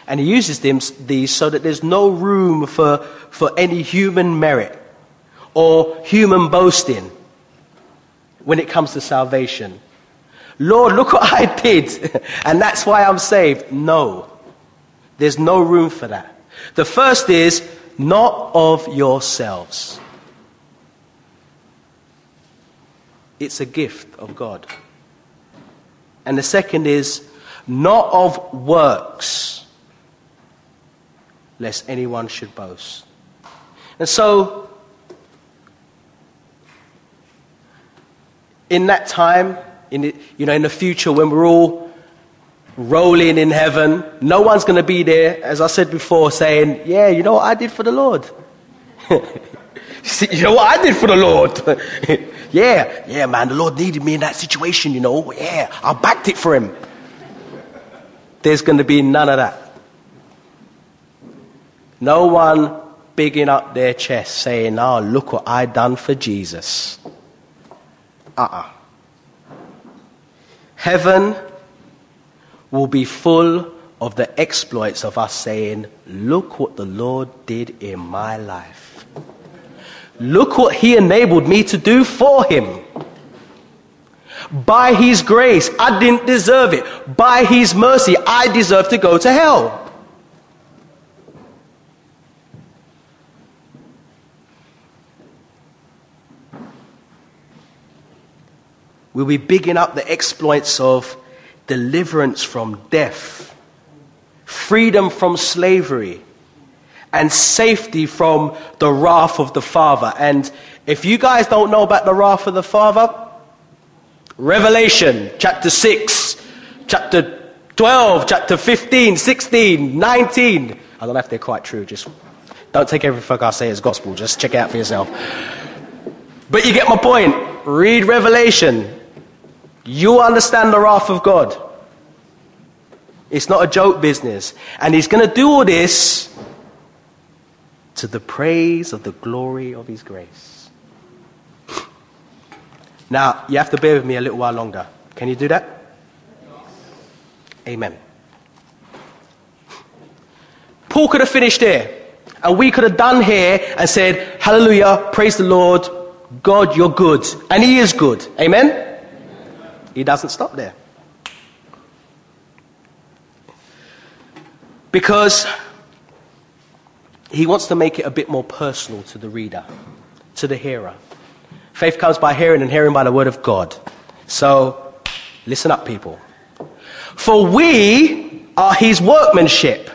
And he uses them, these so that there's no room for, for any human merit or human boasting when it comes to salvation. Lord, look what I did, [LAUGHS] and that's why I'm saved. No, there's no room for that. The first is not of yourselves, it's a gift of God. And the second is not of works, lest anyone should boast. And so, in that time, in the, you know, in the future when we're all rolling in heaven, no one's going to be there, as I said before, saying, Yeah, you know what I did for the Lord? [LAUGHS] you know what I did for the Lord? [LAUGHS] yeah, yeah, man, the Lord needed me in that situation, you know. Yeah, I backed it for him. There's going to be none of that. No one bigging up their chest saying, Oh, look what I done for Jesus. Uh uh-uh. uh Heaven will be full of the exploits of us saying, Look what the Lord did in my life. Look what He enabled me to do for Him. By His grace, I didn't deserve it. By His mercy, I deserve to go to hell. We'll be bigging up the exploits of deliverance from death, freedom from slavery, and safety from the wrath of the Father. And if you guys don't know about the wrath of the Father, Revelation chapter 6, chapter 12, chapter 15, 16, 19. I don't know if they're quite true, just don't take everything I say as gospel, just check it out for yourself. But you get my point. Read Revelation you understand the wrath of God. It's not a joke business. And He's going to do all this to the praise of the glory of His grace. Now, you have to bear with me a little while longer. Can you do that? Amen. Paul could have finished there. And we could have done here and said, Hallelujah, praise the Lord, God, you're good. And He is good. Amen? He doesn't stop there. Because he wants to make it a bit more personal to the reader, to the hearer. Faith comes by hearing, and hearing by the word of God. So, listen up, people. For we are his workmanship,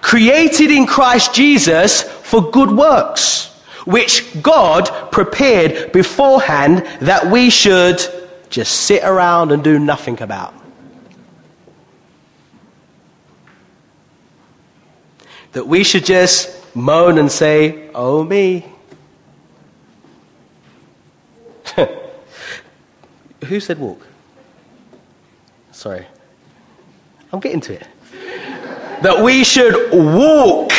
created in Christ Jesus for good works which God prepared beforehand that we should just sit around and do nothing about. That we should just moan and say, Oh, me. [LAUGHS] Who said walk? Sorry. I'm getting to it. that we should walk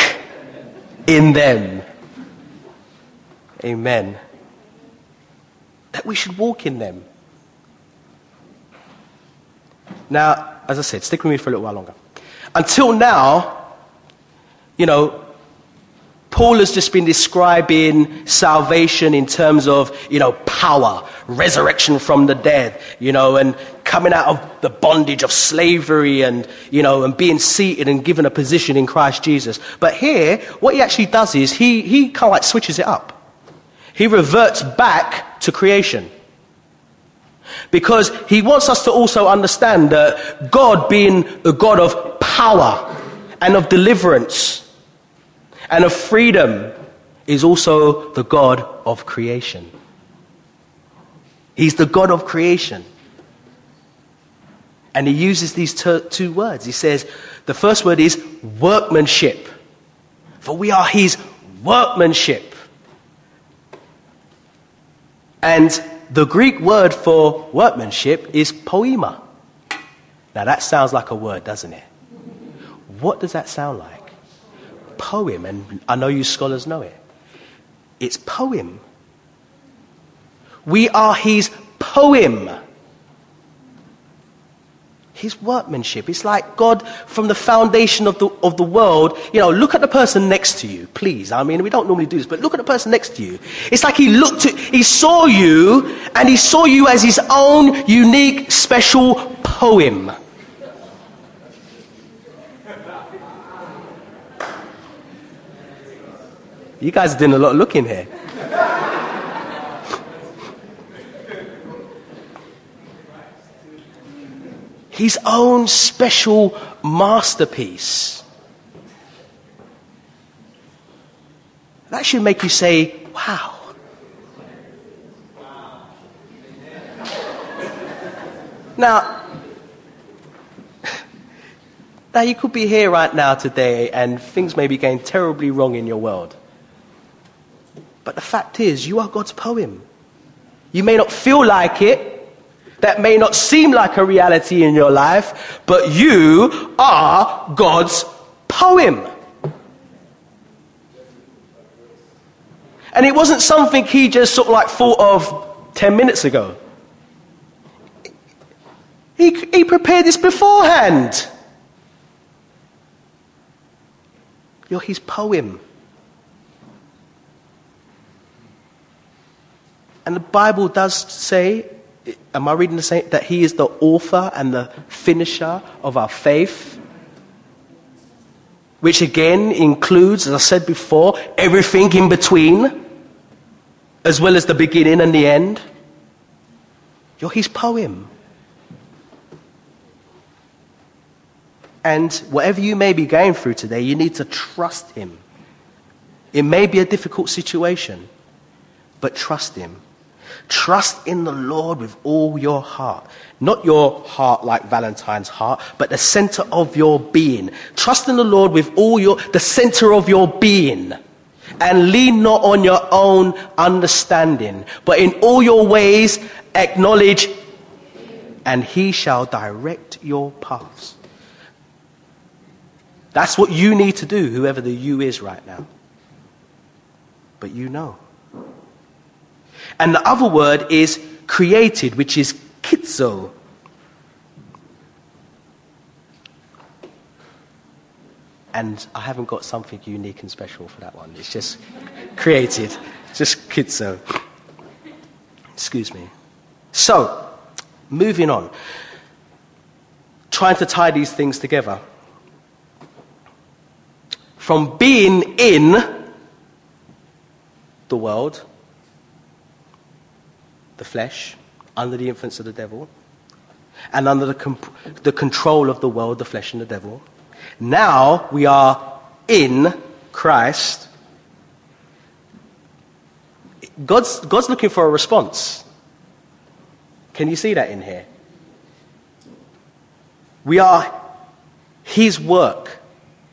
in them. Amen. That we should walk in them. Now, as I said, stick with me for a little while longer. Until now, you know, Paul has just been describing salvation in terms of, you know, power, resurrection from the dead, you know, and coming out of the bondage of slavery and, you know, and being seated and given a position in Christ Jesus. But here, what he actually does is he, he kind of like switches it up he reverts back to creation. Because he wants us to also understand that God being a God of power and of deliverance and of freedom is also the God of creation. He's the God of creation. And he uses these two words. He says, the first word is workmanship. For we are his workmanship. And the Greek word for workmanship is poiema. Now that sounds like a word, doesn't it? What does that sound like? Poem, and I know you scholars know it. It's poem. We are his poem his workmanship. It's like God from the foundation of the, of the world. You know, look at the person next to you, please. I mean, we don't normally do this, but look at the person next to you. It's like he looked at, he saw you, and he saw you as his own unique, special poem. You guys are doing a lot of looking here. His own special masterpiece. That should make you say, wow. Now, [LAUGHS] now you could be here right now today and things may be going terribly wrong in your world. But the fact is, you are God's poem. You may not feel like it, that may not seem like a reality in your life, but you are God's poem. And it wasn't something he just sort of like thought of 10 minutes ago. He, he prepared this beforehand. You're his poem. And the Bible does say am I reading the same? That he is the author and the finisher of our faith. Which again includes, as I said before, everything in between, as well as the beginning and the end. You're his poem. And whatever you may be going through today, you need to trust him. It may be a difficult situation, but trust him. Trust in the Lord with all your heart. Not your heart like Valentine's heart, but the center of your being. Trust in the Lord with all your, the center of your being. And lean not on your own understanding, but in all your ways acknowledge, and he shall direct your paths. That's what you need to do, whoever the you is right now. But you know. And the other word is created, which is ktizo. And I haven't got something unique and special for that one. It's just created, just ktizo. Excuse me. So, moving on. Trying to tie these things together. From being in the world the flesh, under the influence of the devil, and under the, comp- the control of the world, the flesh, and the devil. Now we are in Christ. God's, God's looking for a response. Can you see that in here? We are His work,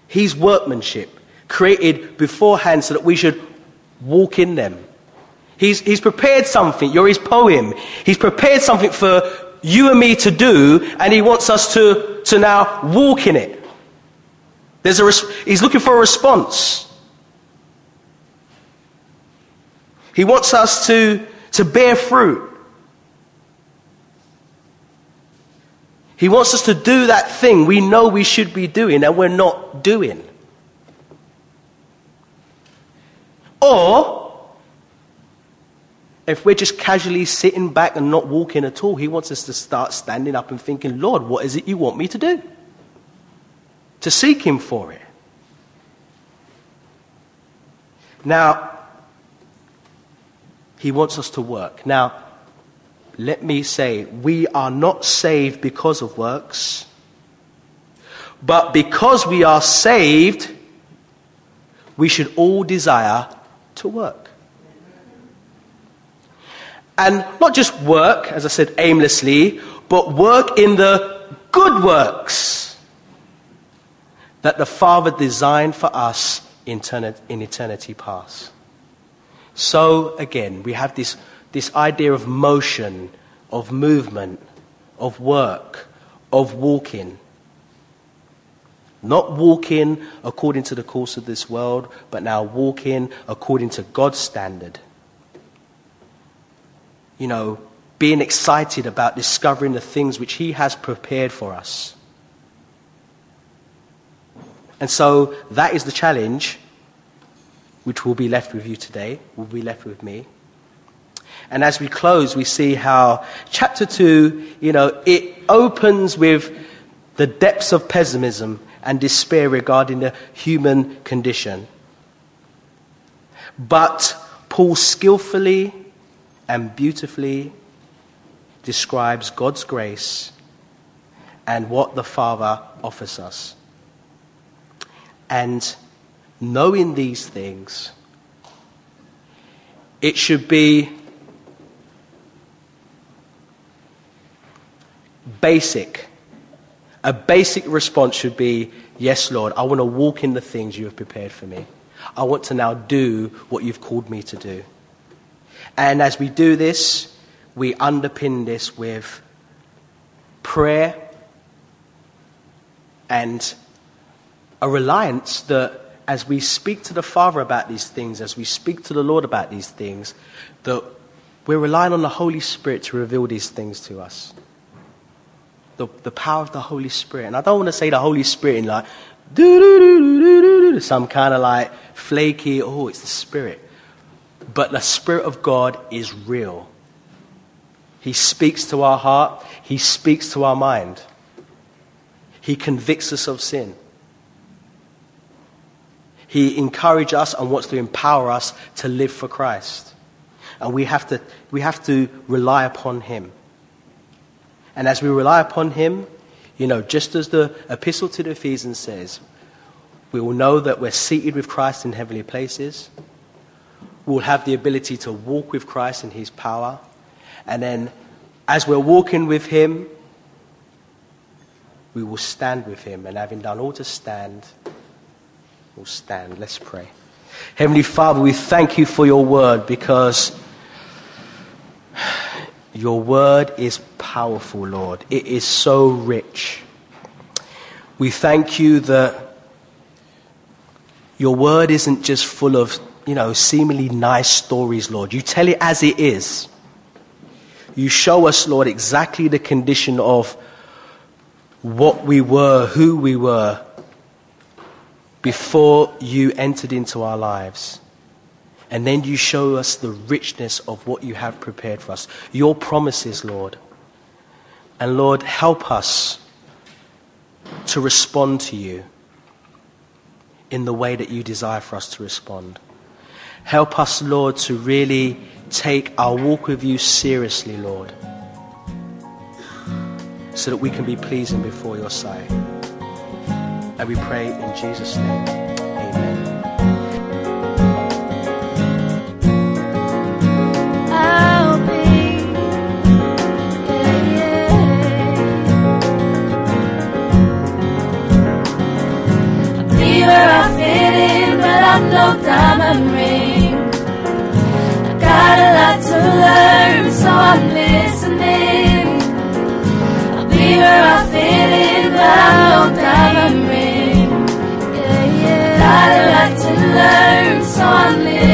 His workmanship, created beforehand so that we should walk in them. He's, he's prepared something. You're his poem. He's prepared something for you and me to do, and he wants us to, to now walk in it. There's a, he's looking for a response. He wants us to, to bear fruit. He wants us to do that thing we know we should be doing and we're not doing. Or, if we're just casually sitting back and not walking at all, He wants us to start standing up and thinking, Lord, what is it you want me to do? To seek Him for it. Now, He wants us to work. Now, let me say, we are not saved because of works, but because we are saved, we should all desire to work. And not just work, as I said, aimlessly, but work in the good works that the Father designed for us in eternity past. So, again, we have this, this idea of motion, of movement, of work, of walking. Not walking according to the course of this world, but now walking according to God's standard. You know, being excited about discovering the things which He has prepared for us. And so that is the challenge which will be left with you today, will be left with me. And as we close, we see how chapter 2, you know, it opens with the depths of pessimism and despair regarding the human condition. But Paul skillfully and beautifully describes God's grace and what the Father offers us. And knowing these things, it should be basic. A basic response should be, Yes, Lord, I want to walk in the things you have prepared for me. I want to now do what you've called me to do. And as we do this, we underpin this with prayer and a reliance that as we speak to the Father about these things, as we speak to the Lord about these things, that we're relying on the Holy Spirit to reveal these things to us. The, the power of the Holy Spirit. And I don't want to say the Holy Spirit in like, some kind of like flaky, oh, it's the Spirit. But the Spirit of God is real. He speaks to our heart, He speaks to our mind, He convicts us of sin. He encourages us and wants to empower us to live for Christ. And we have to, we have to rely upon Him. And as we rely upon Him, you know, just as the epistle to the Ephesians says, we will know that we're seated with Christ in heavenly places. We'll have the ability to walk with Christ in His power. And then, as we're walking with Him, we will stand with Him. And having done all to stand, We'll stand. Let's pray. Heavenly Father, we thank you for your word because your word is powerful, Lord. It is so rich. We thank you that your word isn't just full of, you know, seemingly nice stories, Lord. You tell it as it is. You show us, Lord, exactly the condition of what we were, who we were, before you entered into our lives. And then you show us the richness of what you have prepared for us, your promises, Lord. And Lord, help us to respond to you in the way that you desire for us to respond. Help us, Lord, to really take our walk with you seriously, Lord, so that we can be pleasing before your sight. And we pray in Jesus' name. Amen. I'm learn, so I'm listening. I'll be where I fit in, but I won't ring. To learn, so I'm listening.